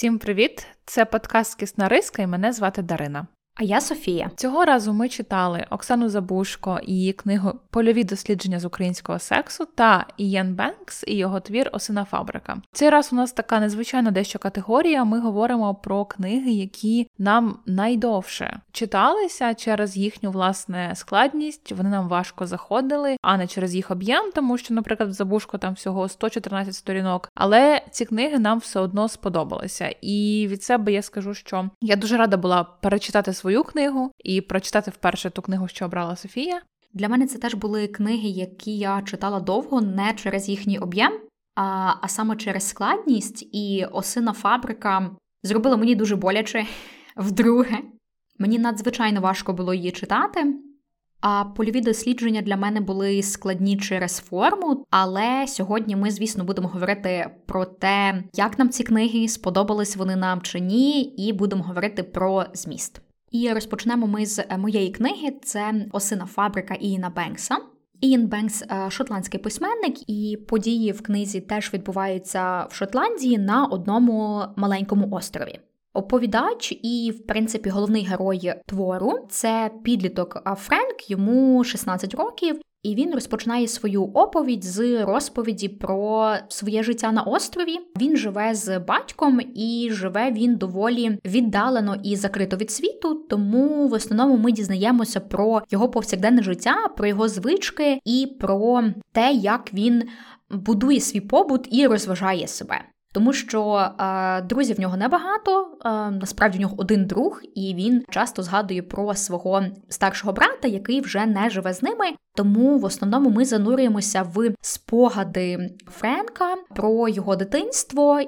Всім привіт! Це подкаст Кисна Риска і мене звати Дарина. А я Софія. Цього разу ми читали Оксану Забушко і її книгу Польові дослідження з українського сексу та Ієн Бенкс і його твір Осина Фабрика. Цей раз у нас така незвичайна дещо категорія. Ми говоримо про книги, які нам найдовше читалися через їхню власне складність. Вони нам важко заходили, а не через їх об'єм, тому що, наприклад, в Забушко там всього 114 сторінок. Але ці книги нам все одно сподобалися. І від себе я скажу, що я дуже рада була перечитати свою свою книгу і прочитати вперше ту книгу, що обрала Софія. Для мене це теж були книги, які я читала довго, не через їхній об'єм, а а саме через складність. І осина фабрика зробила мені дуже боляче вдруге. Мені надзвичайно важко було її читати. А польові дослідження для мене були складні через форму. Але сьогодні ми, звісно, будемо говорити про те, як нам ці книги сподобались вони нам чи ні, і будемо говорити про зміст. І розпочнемо ми з е, моєї книги: це Осина фабрика Іїна Бенкса. Іїн Бенкс е, шотландський письменник, і події в книзі теж відбуваються в Шотландії на одному маленькому острові. Оповідач і, в принципі, головний герой твору це підліток Френк, йому 16 років, і він розпочинає свою оповідь з розповіді про своє життя на острові. Він живе з батьком і живе він доволі віддалено і закрито від світу. Тому в основному ми дізнаємося про його повсякденне життя, про його звички і про те, як він будує свій побут і розважає себе. Тому що е, друзів в нього небагато, е, насправді в нього один друг, і він часто згадує про свого старшого брата, який вже не живе з ними. Тому в основному ми занурюємося в спогади Френка про його дитинство.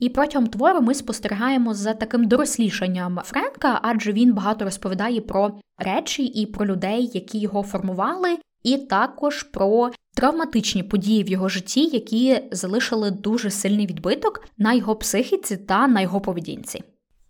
І протягом твору ми спостерігаємо за таким дорослішанням Френка, адже він багато розповідає про речі і про людей, які його формували, і також про травматичні події в його житті, які залишили дуже сильний відбиток на його психіці та на його поведінці.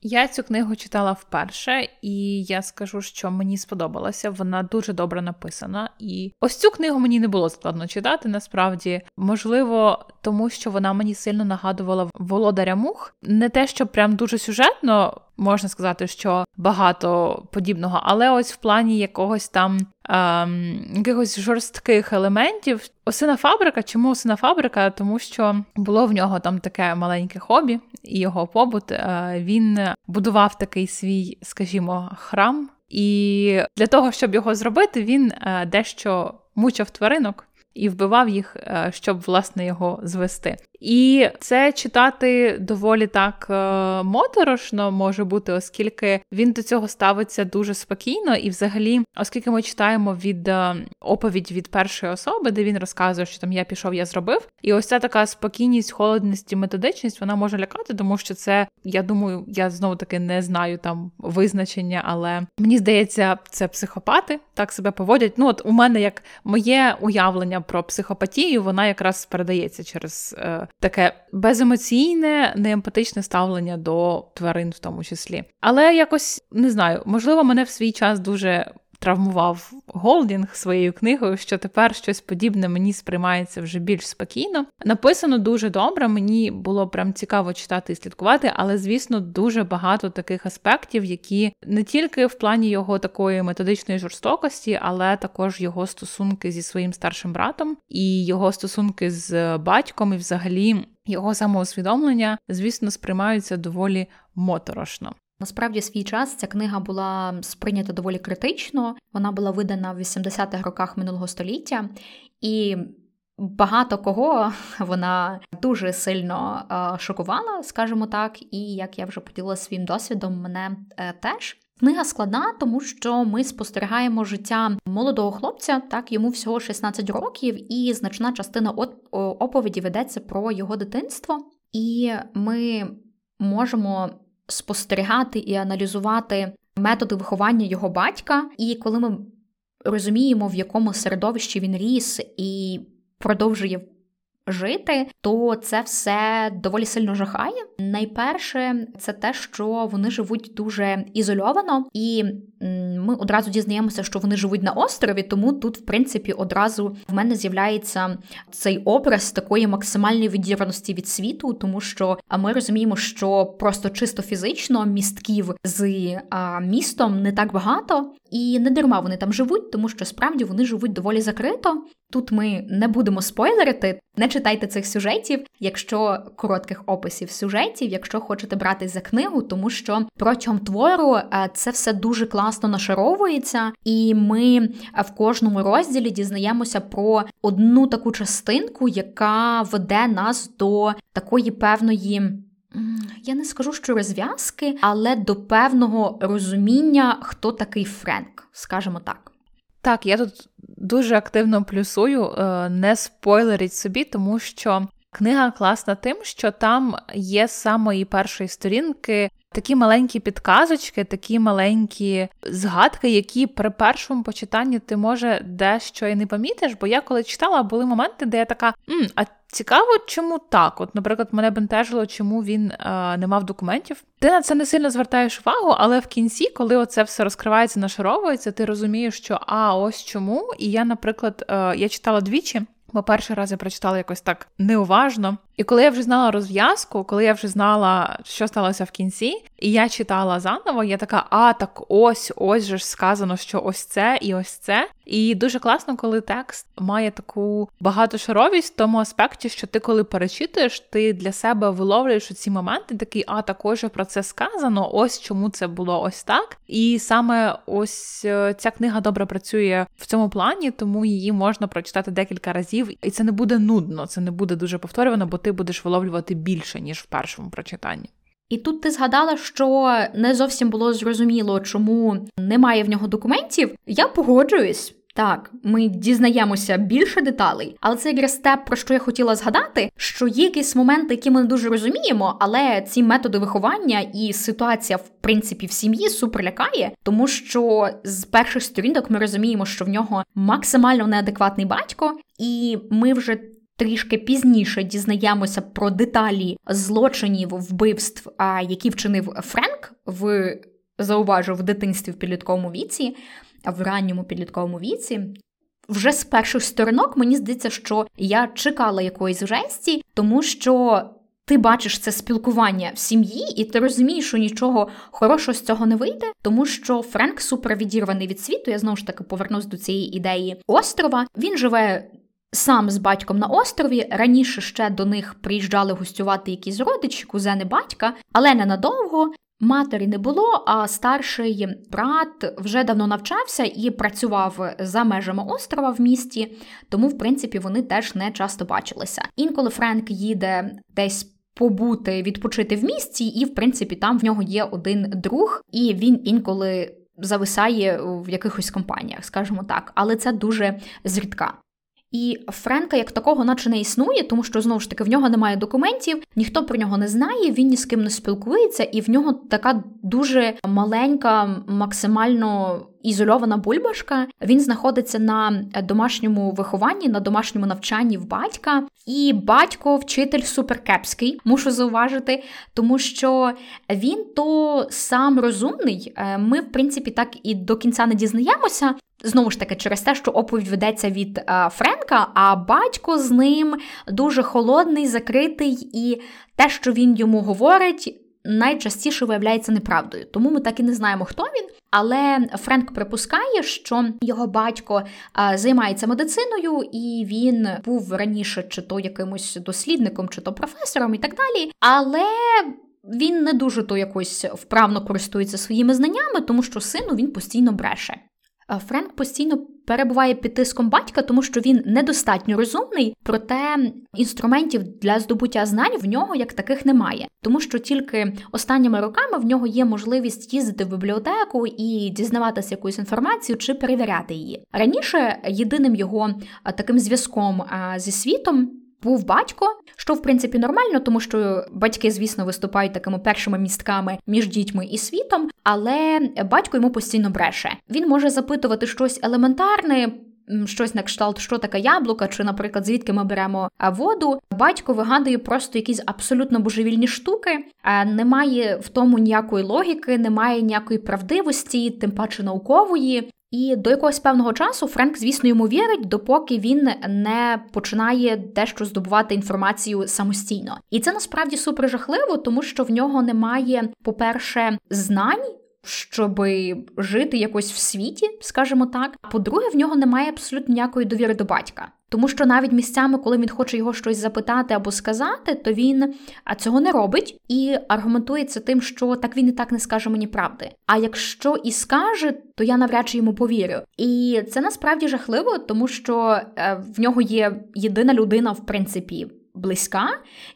Я цю книгу читала вперше, і я скажу, що мені сподобалася. Вона дуже добре написана. І ось цю книгу мені не було складно читати. Насправді, можливо, тому що вона мені сильно нагадувала володаря мух. Не те, що прям дуже сюжетно можна сказати, що багато подібного, але ось в плані якогось там ем, якихось жорстких елементів. Осина фабрика. Чому осина фабрика? Тому що було в нього там таке маленьке хобі, і його побут. Е, він будував такий свій, скажімо, храм. І для того, щоб його зробити, він е, дещо мучав тваринок і вбивав їх, е, щоб власне його звести. І це читати доволі так е, моторошно може бути, оскільки він до цього ставиться дуже спокійно, і, взагалі, оскільки ми читаємо від е, оповідь від першої особи, де він розказує, що там я пішов, я зробив. І ось ця така спокійність, холодність і методичність вона може лякати, тому що це, я думаю, я знову таки не знаю там визначення, але мені здається, це психопати так себе поводять. Ну, от у мене як моє уявлення про психопатію, вона якраз передається через. Таке беземоційне, неемпатичне ставлення до тварин, в тому числі. Але якось не знаю, можливо, мене в свій час дуже травмував Голдінг своєю книгою, що тепер щось подібне мені сприймається вже більш спокійно. Написано дуже добре, мені було прям цікаво читати і слідкувати, але, звісно, дуже багато таких аспектів, які не тільки в плані його такої методичної жорстокості, але також його стосунки зі своїм старшим братом і його стосунки з батьком, і взагалі. Його самоусвідомлення, звісно, сприймаються доволі моторошно. Насправді, свій час ця книга була сприйнята доволі критично. Вона була видана в 80-х роках минулого століття, і багато кого вона дуже сильно шокувала, скажімо так. І як я вже поділила своїм досвідом, мене е, теж. Книга складна, тому що ми спостерігаємо життя молодого хлопця, так йому всього 16 років, і значна частина оповіді ведеться про його дитинство, і ми можемо спостерігати і аналізувати методи виховання його батька. І коли ми розуміємо, в якому середовищі він ріс і продовжує жити, то це все доволі сильно жахає. Найперше, це те, що вони живуть дуже ізольовано, і ми одразу дізнаємося, що вони живуть на острові. Тому тут, в принципі, одразу в мене з'являється цей образ такої максимальної відірваності від світу, тому що ми розуміємо, що просто чисто фізично містків з містом не так багато, і не дарма вони там живуть, тому що справді вони живуть доволі закрито. Тут ми не будемо спойлерити, не читайте цих сюжетів, якщо коротких описів сюжетів, якщо хочете брати за книгу, тому що протягом твору е, це все дуже класно нашаровується, і ми в кожному розділі дізнаємося про одну таку частинку, яка веде нас до такої певної. Я не скажу, що розв'язки, але до певного розуміння, хто такий Френк, скажімо так. Так, я тут дуже активно плюсую, е, не спойлеріть собі, тому що книга класна тим, що там є з самої першої сторінки такі маленькі підказочки, такі маленькі згадки, які при першому почитанні ти може дещо і не помітиш. Бо я коли читала, були моменти, де я така, М, а цікаво, чому так? От, наприклад, мене бентежило, чому він е, не мав документів. Ти на це не сильно звертаєш увагу, але в кінці, коли оце все розкривається, нашаровується, ти розумієш, що а ось чому. І я, наприклад, е, я читала двічі. Бо перший раз я прочитала якось так неуважно. І коли я вже знала розв'язку, коли я вже знала, що сталося в кінці, і я читала заново, я така, а так ось, ось же ж сказано, що ось це і ось це. І дуже класно, коли текст має таку багатошаровість в тому аспекті, що ти, коли перечитуєш, ти для себе виловлюєш ці моменти, такий, а також про це сказано, ось чому це було ось так. І саме ось е, ця книга добре працює в цьому плані, тому її можна прочитати декілька разів, і це не буде нудно, це не буде дуже повторювано, бо ти будеш виловлювати більше ніж в першому прочитанні. І тут ти згадала, що не зовсім було зрозуміло, чому немає в нього документів. Я погоджуюсь. Так, ми дізнаємося більше деталей, але це якраз те, про що я хотіла згадати, що є якісь моменти, які ми не дуже розуміємо, але ці методи виховання і ситуація, в принципі, в сім'ї супер лякає, тому що з перших сторінок ми розуміємо, що в нього максимально неадекватний батько, і ми вже трішки пізніше дізнаємося про деталі злочинів вбивств, які вчинив Френк в зауважу в дитинстві в підлітковому віці, в ранньому підлітковому віці. Вже з перших сторінок мені здається, що я чекала якоїсь жесті, тому що ти бачиш це спілкування в сім'ї, і ти розумієш, що нічого хорошого з цього не вийде, тому що Френк супер відірваний від світу. Я знову ж таки повернусь до цієї ідеї острова. Він живе сам з батьком на острові. Раніше ще до них приїжджали гостювати якісь родичі, кузени батька, але ненадовго. Матері не було, а старший брат вже давно навчався і працював за межами острова в місті, тому, в принципі, вони теж не часто бачилися. Інколи Френк їде десь. Побути, відпочити в місті, і, в принципі, там в нього є один друг, і він інколи зависає в якихось компаніях, скажімо так, але це дуже зрідка. І Френка як такого, наче не існує, тому що знову ж таки в нього немає документів, ніхто про нього не знає, він ні з ким не спілкується, і в нього така дуже маленька, максимально ізольована бульбашка. Він знаходиться на домашньому вихованні, на домашньому навчанні в батька. І батько, вчитель суперкепський, мушу зауважити, тому що він то сам розумний. Е, ми, в принципі, так і до кінця не дізнаємося. Знову ж таки, через те, що оповідь ведеться від е, Френка, а батько з ним дуже холодний, закритий, і те, що він йому говорить, найчастіше виявляється неправдою. Тому ми так і не знаємо, хто він. Але Френк припускає, що його батько займається медициною, і він був раніше чи то якимось дослідником, чи то професором, і так далі. Але. Він не дуже то якось вправно користується своїми знаннями, тому що сину він постійно бреше. Френк постійно перебуває під тиском батька, тому що він недостатньо розумний, проте інструментів для здобуття знань в нього як таких немає, тому що тільки останніми роками в нього є можливість їздити в бібліотеку і дізнаватися якусь інформацію чи перевіряти її. Раніше єдиним його таким зв'язком зі світом був батько, що в принципі нормально, тому що батьки, звісно, виступають такими першими містками між дітьми і світом, але батько йому постійно бреше. Він може запитувати щось елементарне. щось на кшталт, що таке яблука, чи, наприклад, звідки ми беремо воду. Батько вигадує просто якісь абсолютно божевільні штуки, немає в тому ніякої логіки, немає ніякої правдивості, тим паче наукової. І до якогось певного часу Френк, звісно, йому вірить, допоки він не починає дещо здобувати інформацію самостійно. І це насправді супер жахливо, тому що в нього немає, по-перше, знань. Щоб жити якось в світі, скажімо так. По-друге, в нього немає абсолютно ніякої довіри до батька. Тому що навіть місцями, коли він хоче його щось запитати або сказати, то він цього не робить і аргументується тим, що так він і так не скаже мені правди. А якщо і скаже, то я навряд чи йому повірю. І це насправді жахливо, тому що е, в нього є єдина людина, в принципі. Близька,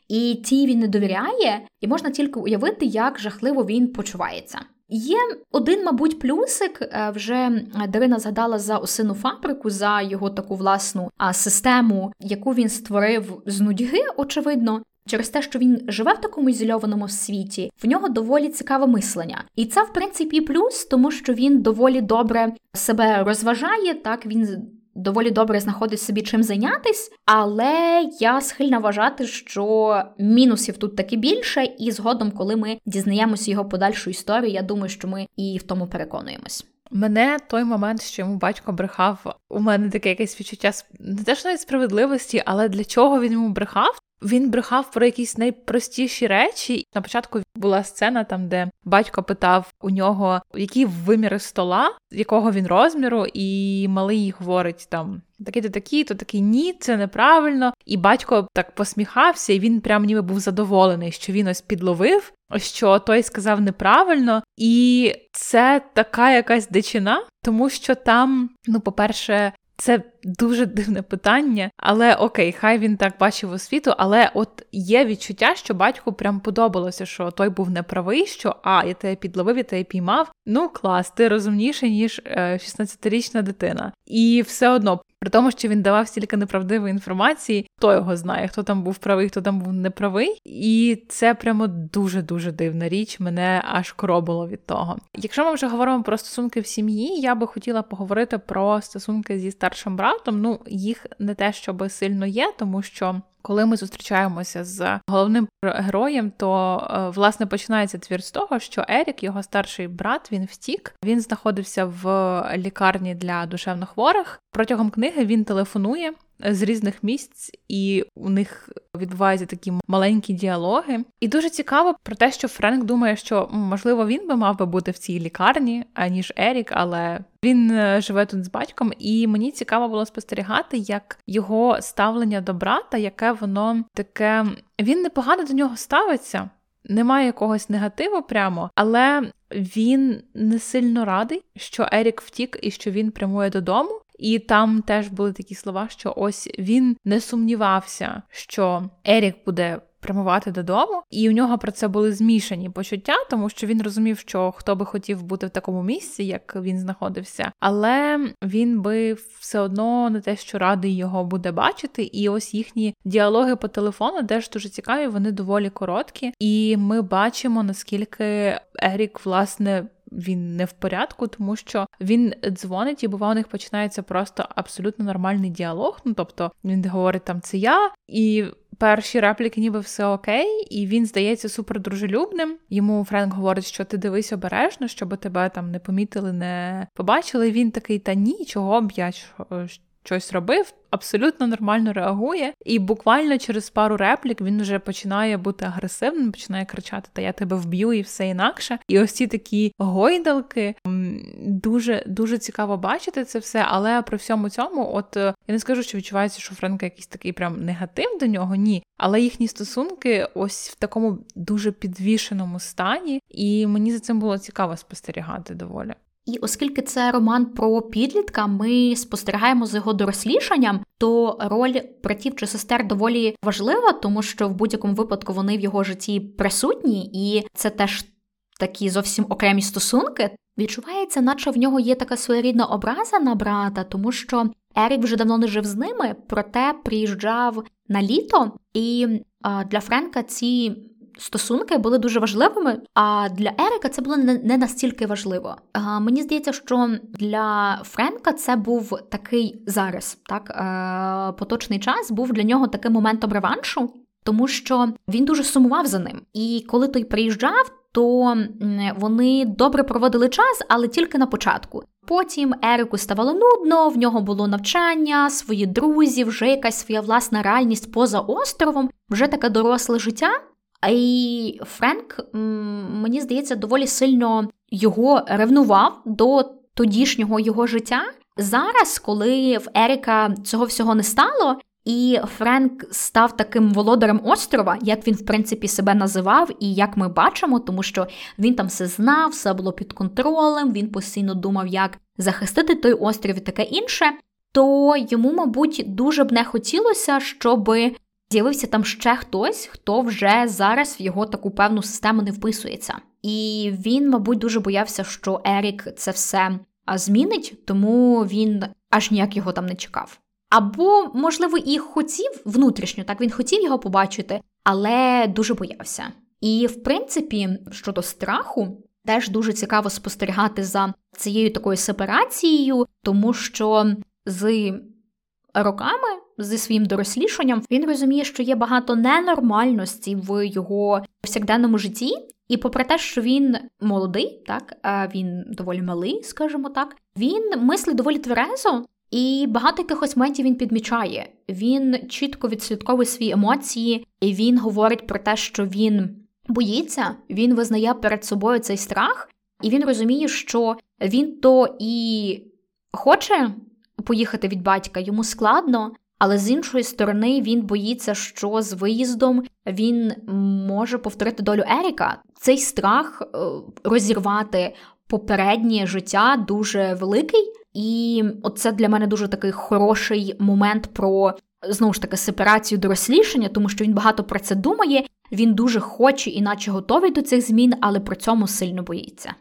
і тій він не довіряє, і можна тільки уявити, як жахливо він почувається. Є один, мабуть, плюсик. Е, вже Дарина згадала за осину фабрику, за його таку власну систему, яку він створив з нудьги, очевидно. Через те, що він живе в такому ізольованому світі, в нього доволі цікаве мислення, і це в принципі плюс, тому що він доволі добре себе розважає. Так він доволі добре знаходить собі чим зайнятись, але я схильна вважати, що мінусів тут таки більше, і згодом, коли ми дізнаємося його подальшу історію, я думаю, що ми і в тому переконуємось. Мене той момент, що йому батько брехав, у мене таке якесь відчуття не те, що навіть справедливості, але для чого він йому брехав? Він брехав про якісь найпростіші речі. На початку була сцена, там де батько питав у нього, які виміри стола, якого він розміру, і малий говорить там. Такі то такі, то такий ні, це неправильно. І батько так посміхався, і він прям ніби був задоволений, що він ось підловив, що той сказав неправильно, і це така якась дичина, тому що там, ну, по-перше, це дуже дивне питання, але окей, хай він так бачив освіту, але от є відчуття, що батьку прям подобалося, що той був неправий, що а, я тебе підловив, я тебе піймав. Ну клас, ти розумніше, ніж 16-річна е, дитина. І все одно при тому, що він давав стільки неправдивої інформації, хто його знає, хто там був правий, хто там був неправий. І це прямо дуже-дуже дивна річ, мене аж коробило від того. Якщо ми вже говоримо про стосунки в сім'ї, я би хотіла поговорити про стосунки зі старшим братом. Ну, їх не те, щоб сильно є, тому що. Коли ми зустрічаємося з головним героєм, то е, власне починається твір з того, що Ерік, його старший брат, він втік. Він знаходився в лікарні для душевнохворих. Протягом книги він телефонує з різних місць, і у них відбуваються такі маленькі діалоги. І дуже цікаво про те, що Френк думає, що можливо він би мав би бути в цій лікарні, аніж Ерік, але він е, живе тут з батьком, і мені цікаво було спостерігати, як його ставлення до брата, яке воно таке. Він непогано до нього ставиться. Немає якогось негативу прямо, але він не сильно радий, що Ерік втік і що він прямує додому. І там теж були такі слова, що ось він не сумнівався, що Ерік буде прямувати додому, і у нього про це були змішані почуття, тому що він розумів, що хто би хотів бути в такому місці, як він знаходився, але він би все одно не те, що радий його буде бачити. І ось їхні діалоги по телефону теж дуже цікаві, вони доволі короткі, і ми бачимо наскільки Ерік власне він не в порядку, тому що він дзвонить, і бува, у них починається просто абсолютно нормальний діалог. Ну тобто він говорить там це я, і перші репліки, ніби все окей, і він здається супер дружелюбним. Йому Френк говорить, що ти дивись обережно, щоб тебе там не помітили, не побачили. Він такий, та ні, чого б я щось робив, абсолютно нормально реагує, і буквально через пару реплік він вже починає бути агресивним, починає кричати: Та я тебе вб'ю і все інакше. І ось ці такі гойдалки дуже дуже цікаво бачити це все. Але при всьому цьому, от е, я не скажу, що відчувається, що Френка якийсь такий прям негатив до нього, ні. Але їхні стосунки ось в такому дуже підвішеному стані, і мені за цим було цікаво спостерігати доволі. І оскільки це роман про підлітка, ми спостерігаємо за його дорослішанням, то роль братів чи сестер доволі важлива, тому що в будь-якому випадку вони в його житті присутні, і це теж такі зовсім окремі стосунки. Відчувається, наче в нього є така своєрідна образа на брата, тому що Ерік вже давно не жив з ними, проте приїжджав на літо, і для Френка ці стосунки були дуже важливими. А для Ерика це було не настільки важливо. Мені здається, що для Френка це був такий зараз, так е, поточний час був для нього таким моментом реваншу, тому що він дуже сумував за ним. І коли той приїжджав, то вони добре проводили час, але тільки на початку. Потім Ерику ставало нудно, в нього було навчання, свої друзі, вже якась своя власна реальність поза островом, вже таке доросле життя. Й Френк, мені здається, доволі сильно його ревнував до тодішнього його життя. Зараз, коли в Еріка цього всього не стало, і Френк став таким володарем острова, як він, в принципі, себе називав, і як ми бачимо, тому що він там все знав, все було під контролем, він постійно думав, як захистити той острів і таке інше. То йому, мабуть, дуже б не хотілося, щоб з'явився там ще хтось, хто вже зараз в його таку певну систему не вписується. І він, мабуть, дуже боявся, що Ерік це все змінить, тому він аж ніяк його там не чекав. Або, можливо, і хотів внутрішньо, так він хотів його побачити, але дуже боявся. І, в принципі, щодо страху, теж дуже цікаво спостерігати за цією такою сепарацією, тому що з роками, зі своїм дорослішанням, він розуміє, що є багато ненормальності в його повсякденному житті. І попри те, що він молодий, так він доволі малий, скажімо так, він мислить доволі тверезо, і багато якихось моментів він підмічає. Він чітко відслідковує свої емоції, і він говорить про те, що він боїться, він визнає перед собою цей страх, і він розуміє, що він то і хоче поїхати від батька, йому складно. Але з іншої сторони він боїться, що з виїздом він може повторити долю Еріка. Цей страх е, розірвати попереднє життя дуже великий. І оце для мене дуже такий хороший момент про знову ж таки сепарацію дорослішання, тому що він багато про це думає. Він дуже хоче, іначе готовий до цих змін, але при цьому сильно боїться.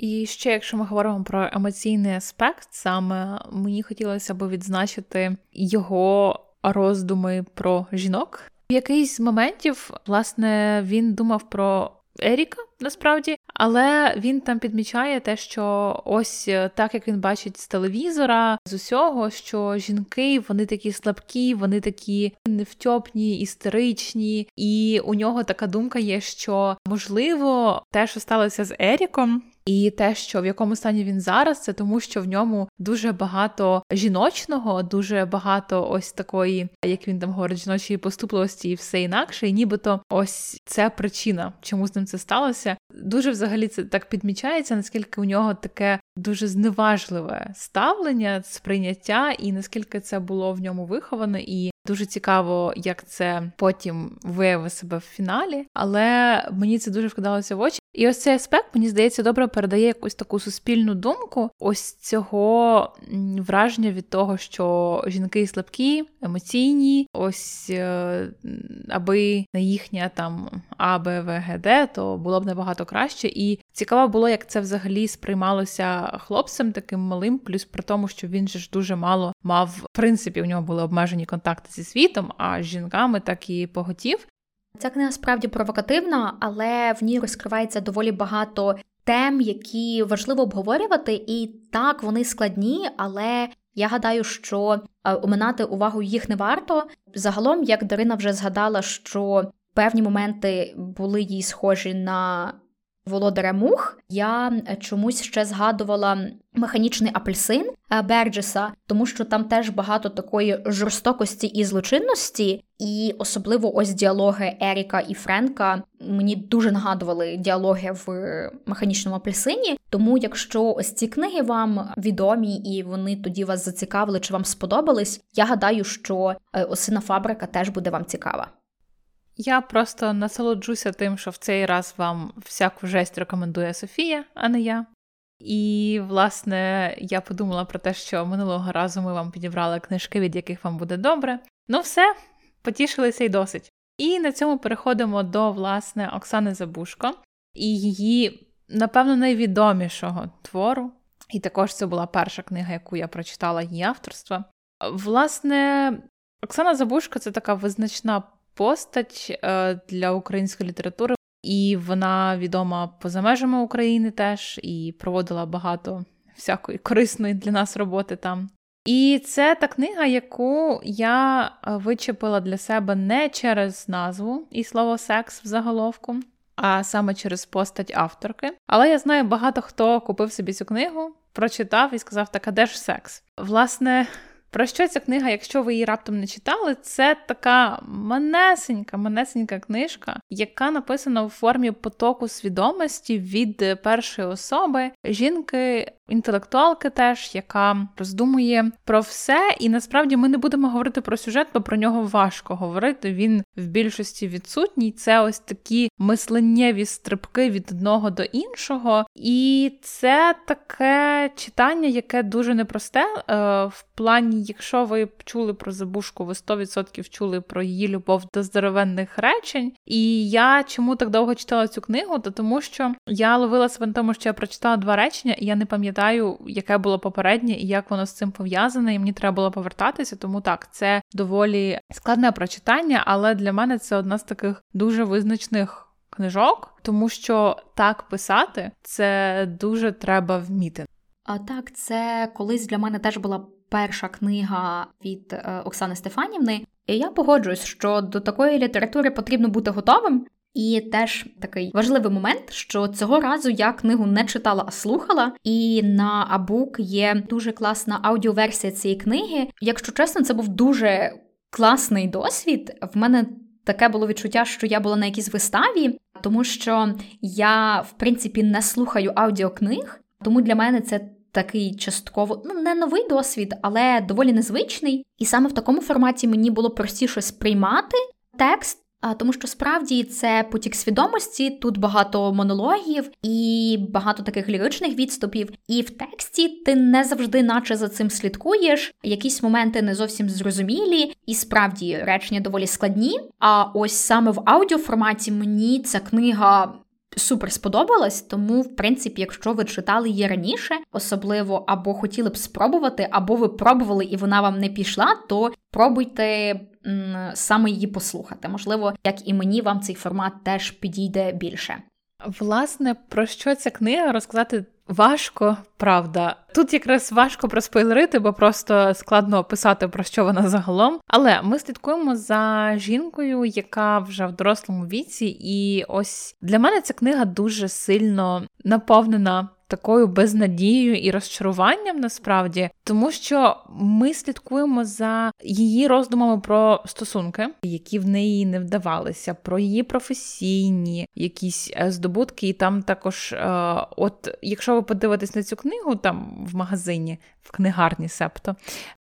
І ще, якщо ми говоримо про емоційний аспект, саме мені хотілося б відзначити його роздуми про жінок. В якийсь з моментів, власне, він думав про Еріка насправді, але він там підмічає те, що ось е, так як він бачить з телевізора, з усього, що жінки вони такі слабкі, вони такі невтьопні, істеричні, і у нього така думка є, що можливо те, що сталося з Еріком. І те, що в якому стані він зараз, це тому, що в ньому дуже багато жіночного, дуже багато ось такої, як він там говорить, жіночої поступливості і все інакше. І нібито ось це причина, чому з ним це сталося. Дуже взагалі це так підмічається, наскільки у нього таке дуже зневажливе ставлення, сприйняття, і наскільки це було в ньому виховано, і дуже цікаво, як це потім виявив себе в фіналі. Але мені це дуже вкидалося в очі. І ось цей аспект, мені здається, добре передає якусь таку суспільну думку ось цього враження від того, що жінки слабкі, емоційні, ось е, аби на їхня там А, Б, В, Г, Д, то було б набагато краще. І цікаво було, як це взагалі сприймалося хлопцем таким малим, плюс при тому, що він же ж дуже мало мав в принципі, у нього були обмежені контакти зі світом, а з жінками так і поготів. Ця книга справді провокативна, але в ній розкривається доволі багато тем, які важливо обговорювати, і так вони складні, але я гадаю, що е, оминати увагу їх не варто. Загалом, як Дарина вже згадала, що певні моменти були їй схожі на володаря мух, я чомусь ще згадувала механічний апельсин е, Берджеса, тому що там теж багато такої жорстокості і злочинності, і особливо ось діалоги Еріка і Френка мені дуже нагадували діалоги в механічному апельсині. Тому, якщо ось ці книги вам відомі і вони тоді вас зацікавили чи вам сподобались, я гадаю, що е, осина фабрика теж буде вам цікава. Я просто насолоджуся тим, що в цей раз вам всяку жесть рекомендує Софія, а не я. І, власне, я подумала про те, що минулого разу ми вам підібрали книжки, від яких вам буде добре. Ну, все, потішилися й досить. І на цьому переходимо до, власне, Оксани Забушко і її, напевно, найвідомішого твору. І також це була перша книга, яку я прочитала її авторства. Власне, Оксана Забушко це така визначна постать е, для української літератури. і вона відома поза межами України теж і проводила багато всякої корисної для нас роботи там. І це та книга, яку я е, вичепила для себе не через назву і слово секс в заголовку, а саме через постать авторки. Але я знаю, багато хто купив собі цю книгу, прочитав і сказав: так, а де ж секс? Власне, про що ця книга, якщо ви її раптом не читали, це така манесенька, манесенька книжка, яка написана у формі потоку свідомості від першої особи жінки, інтелектуалки, теж яка роздумує про все. І насправді ми не будемо говорити про сюжет, бо про нього важко говорити. Він в більшості відсутній. Це ось такі мисленнєві стрибки від одного до іншого. І це таке читання, яке дуже непросте. Е, в плані, якщо ви чули про забушку, ви 100% чули про її любов до здоровенних речень. І я чому так довго читала цю книгу? То тому що я ловила себе на тому, що я прочитала два речення, і я не пам'ятаю, яке було попереднє і як воно з цим пов'язане. І мені треба було повертатися. Тому так, це доволі складне прочитання, але для мене це одна з таких дуже визначних. Книжок, тому що так писати це дуже треба вміти. А так, це колись для мене теж була перша книга від е, Оксани Стефанівни. І я погоджуюсь, що до такої літератури потрібно бути готовим. І теж такий важливий момент, що цього разу я книгу не читала, а слухала. І на Абук є дуже класна аудіоверсія цієї книги. Якщо чесно, це був дуже класний досвід. В мене таке було відчуття, що я була на якійсь виставі, тому що я, в принципі, не слухаю аудіокниг, тому для мене це такий частково ну не новий досвід, але доволі незвичний. І саме в такому форматі мені було простіше сприймати текст. А тому, що справді це потік свідомості, тут багато монологів і багато таких ліричних відступів. І в тексті ти не завжди, наче за цим слідкуєш. Якісь моменти не зовсім зрозумілі, і справді речення доволі складні. А ось саме в аудіоформаті мені ця книга супер сподобалась, тому, в принципі, якщо ви читали її раніше, особливо або хотіли б спробувати, або ви пробували і вона вам не пішла, то пробуйте саме її послухати. Можливо, як і мені, вам цей формат теж підійде більше. Власне, про що ця книга розказати важко, правда. Тут якраз важко проспойлерити, бо просто складно описати про що вона загалом. Але ми слідкуємо за жінкою, яка вже в дорослому віці, і ось для мене ця книга дуже сильно наповнена такою безнадією і розчаруванням насправді, тому що ми слідкуємо за її роздумами про стосунки, які в неї не вдавалися, про її професійні якісь е, здобутки. І там також, е, от якщо ви подивитесь на цю книгу там в магазині, книгарні, септо,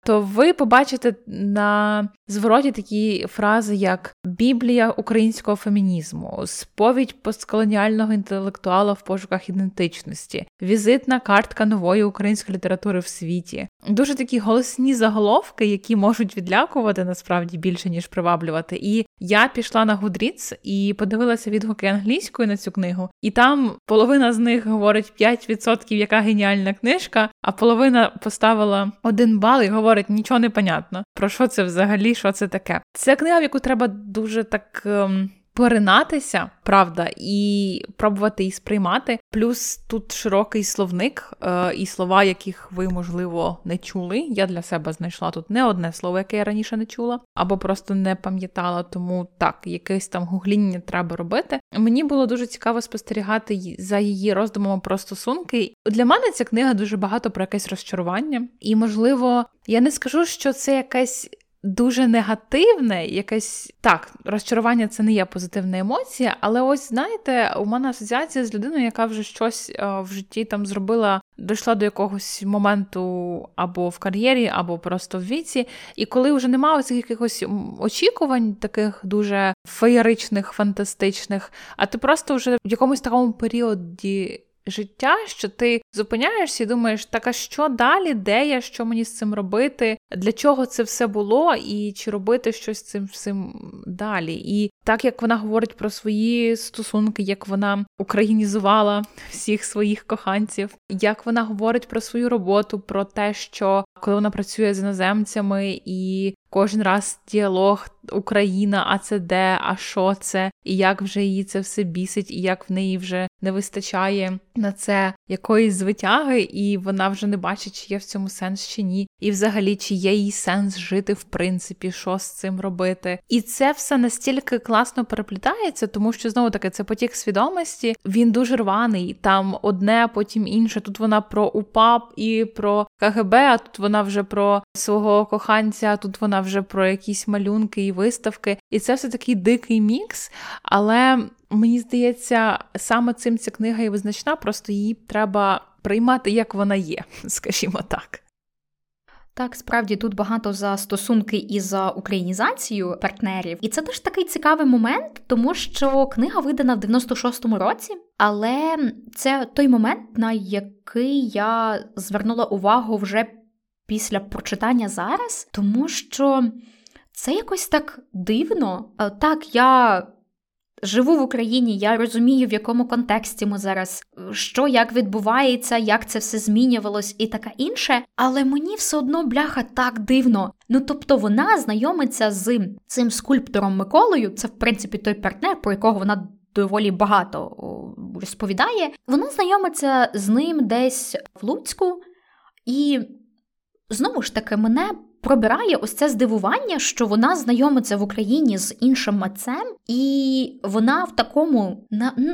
то ви побачите на звороті такі фрази, як Біблія українського фемінізму, сповідь постколоніального інтелектуала в пошуках ідентичності, візитна картка нової української літератури в світі. Дуже такі голосні заголовки, які можуть відлякувати насправді більше ніж приваблювати. І я пішла на Goodreads і подивилася відгуки англійською на цю книгу, і там половина з них говорить 5%, яка геніальна книжка, а половина поставила один бал і говорить нічого не понятно. Про що це взагалі? Що це таке? Це книга, в яку треба дуже так. Ем поринатися, правда, і пробувати її сприймати. Плюс тут широкий словник е, і слова, яких ви, можливо, не чули. Я для себе знайшла тут не одне слово, яке я раніше не чула, або просто не пам'ятала, тому так, якесь там гугління треба робити. Мені було дуже цікаво спостерігати за її роздумами про стосунки. Для мене ця книга дуже багато про якесь розчарування, і, можливо, я не скажу, що це якась дуже негативне, якесь так, розчарування це не є позитивна емоція, але ось знаєте, у мене асоціація з людиною, яка вже щось е, в житті там зробила, дійшла до якогось моменту або в кар'єрі, або просто в віці. І коли вже немає цих якихось очікувань, таких дуже феєричних, фантастичних, а ти просто вже в якомусь такому періоді життя, що ти зупиняєшся і думаєш, так а що далі, де я, що мені з цим робити, для чого це все було, і чи робити щось з цим всім далі. І так як вона говорить про свої стосунки, як вона українізувала всіх своїх коханців, як вона говорить про свою роботу, про те, що коли вона працює з іноземцями, і кожен раз діалог Україна, а це де, а що це, і як вже її це все бісить, і як в неї вже не вистачає на це якоїсь звитяги, і вона вже не бачить, чи є в цьому сенс чи ні, і взагалі чи є їй сенс жити в принципі, що з цим робити. І це все настільки класно переплітається, тому що знову таки це потік свідомості. Він дуже рваний. Там одне, потім інше. Тут вона про УПАП і про КГБ, а тут вона вже про свого коханця, тут вона вже про якісь малюнки і виставки. І це все такий дикий мікс. Але мені здається, саме цим ця книга і визначна, просто її треба приймати, як вона є, скажімо так. Так, справді тут багато за стосунки і за українізацію партнерів, і це теж такий цікавий момент, тому що книга видана в 96-му році, але це той момент, на який я звернула увагу вже після прочитання зараз, тому що це якось так дивно. Так, я живу в Україні, я розумію, в якому контексті ми зараз, що як відбувається, як це все змінювалось і таке інше. Але мені все одно бляха так дивно. Ну тобто вона знайомиться з цим скульптором Миколою. Це в принципі той партнер, про якого вона. Доволі багато розповідає. Вона знайомиться з ним десь в Луцьку, і знову ж таки мене пробирає ось це здивування, що вона знайомиться в Україні з іншим митцем, і вона в такому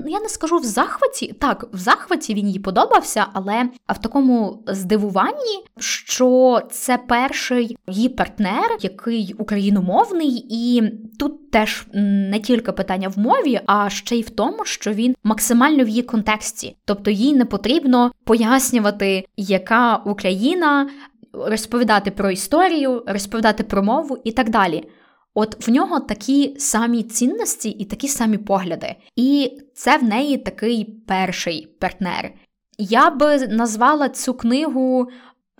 я не скажу в захваті. Так, в захваті він їй подобався, але в такому здивуванні, що це перший її партнер, який україномовний, і тут теж не тільки питання в мові, а ще й в тому, що він максимально в її контексті, тобто їй не потрібно пояснювати, яка Україна розповідати про історію, розповідати про мову і так далі. От в нього такі самі цінності і такі самі погляди. І це в неї такий перший партнер. Я би назвала цю книгу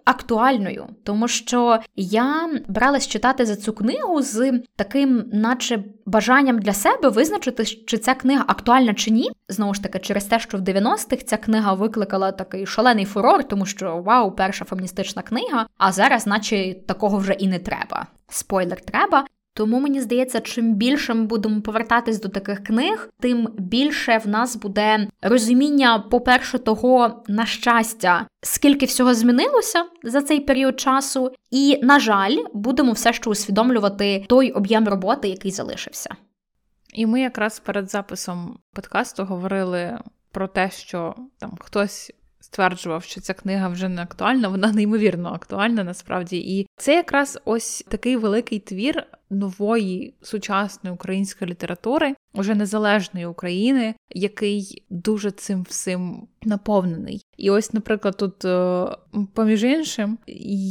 актуальною, тому що я бралась читати за цю книгу з таким, наче бажанням для себе визначити, чи ця книга актуальна чи ні. Знову ж таки, через те, що в 90-х ця книга викликала такий шалений фурор, тому що вау, перша феміністична книга, а зараз, наче такого вже і не треба. Спойлер треба. Тому мені здається, чим більше ми будемо повертатись до таких книг, тим більше в нас буде розуміння, по-перше, того на щастя, скільки всього змінилося за цей період часу, і, на жаль, будемо все ще усвідомлювати той об'єм роботи, який залишився. І ми якраз перед записом подкасту говорили про те, що там хтось стверджував, що ця книга вже не актуальна, вона неймовірно актуальна насправді. І це якраз ось такий великий твір нової сучасної української літератури, уже незалежної України, який дуже цим всім наповнений. І ось, наприклад, тут, е, поміж іншим,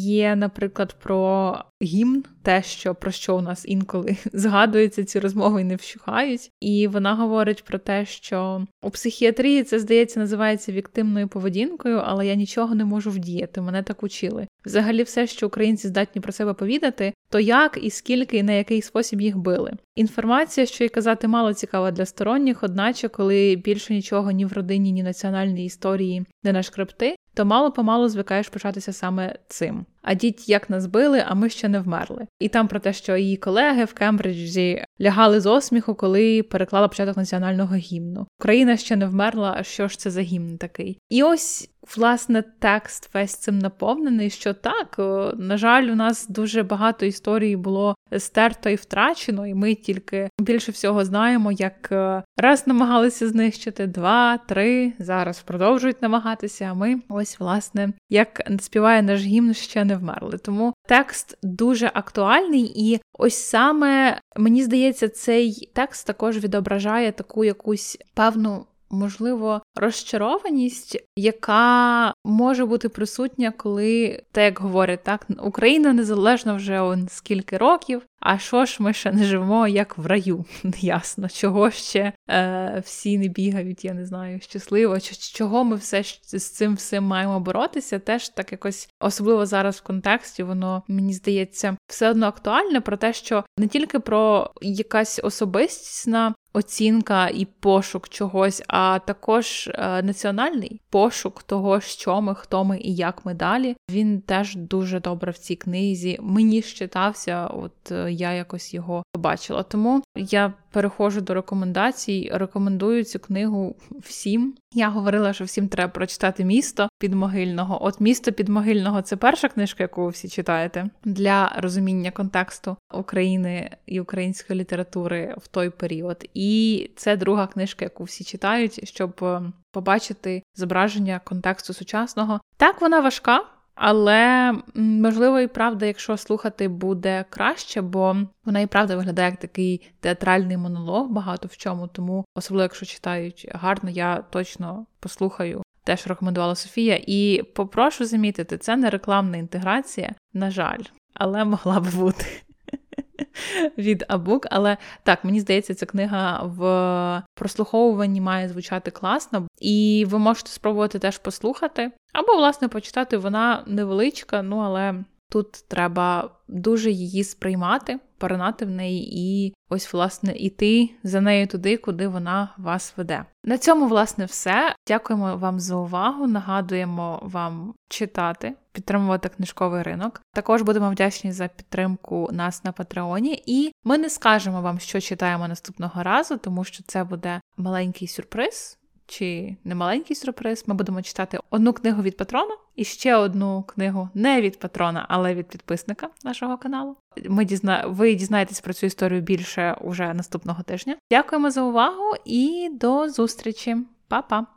є, наприклад, про гімн, те, що про що у нас інколи згадується, ці розмови і не вщухають. І вона говорить про те, що у психіатрії це здається називається віктимною поведінкою, але я нічого не можу вдіяти. Мене так учили. Взагалі, все, що українці здатні про себе повідати, то як і скільки і на який спосіб їх били. Інформація, що й казати, мало цікава для сторонніх, одначе, коли більше нічого ні в родині, ні національній історії не нашкрепти, то мало помалу звикаєш початися саме цим. А діть як нас били, а ми ще не вмерли. І там про те, що її колеги в Кембриджі лягали з осміху, коли переклала початок національного гімну. Україна ще не вмерла, а що ж це за гімн такий? І ось. Власне, текст весь цим наповнений, що так, на жаль, у нас дуже багато історій було стерто і втрачено, і ми тільки більше всього знаємо, як е, раз намагалися знищити, два, три, зараз продовжують намагатися. А ми ось, власне, як співає наш гімн, ще не вмерли. Тому текст дуже актуальний, і ось саме мені здається, цей текст також відображає таку якусь певну можливо, розчарованість, яка може бути присутня, коли так як говорять, так Україна незалежна вже скільки років. А що ж ми ще не живемо, як в раю? Ясно, чого ще е, всі не бігають, я не знаю, щасливо, чого ми все з цим всім маємо боротися? Теж так якось особливо зараз в контексті, воно мені здається все одно актуальне про те, що не тільки про якась особистісна оцінка і пошук чогось, а також е, національний пошук того, що ми, хто ми і як ми далі. Він теж дуже добре в цій книзі. Мені щитався, от е, я якось його побачила. Тому я переходжу до рекомендацій. Рекомендую цю книгу всім. Я говорила, що всім треба прочитати місто підмогильного. От місто підмогильного це перша книжка, яку ви всі читаєте для розуміння контексту України і української літератури в той період. І це друга книжка, яку всі читають, щоб е, побачити зображення контексту сучасного. Так, вона важка. Але можливо і правда, якщо слухати буде краще, бо вона і правда виглядає як такий театральний монолог, багато в чому. Тому, особливо якщо читають гарно, я точно послухаю. те, що рекомендувала Софія, і попрошу замітити, це не рекламна інтеграція, на жаль, але могла б бути від Абук. Але так, мені здається, ця книга в прослуховуванні має звучати класно, і ви можете спробувати теж послухати. Або, власне, почитати вона невеличка, ну але тут треба дуже її сприймати, поринати в неї і ось, власне, іти за нею туди, куди вона вас веде. На цьому, власне, все. Дякуємо вам за увагу. Нагадуємо вам читати, підтримувати книжковий ринок. Також будемо вдячні за підтримку нас на Патреоні, і ми не скажемо вам, що читаємо наступного разу, тому що це буде маленький сюрприз чи немаленький сюрприз, ми будемо читати одну книгу від патрона і ще одну книгу не від патрона, але від підписника нашого каналу. Ми дізна... Ви дізнаєтесь про цю історію більше уже наступного тижня. Дякуємо за увагу і до зустрічі, Па-па!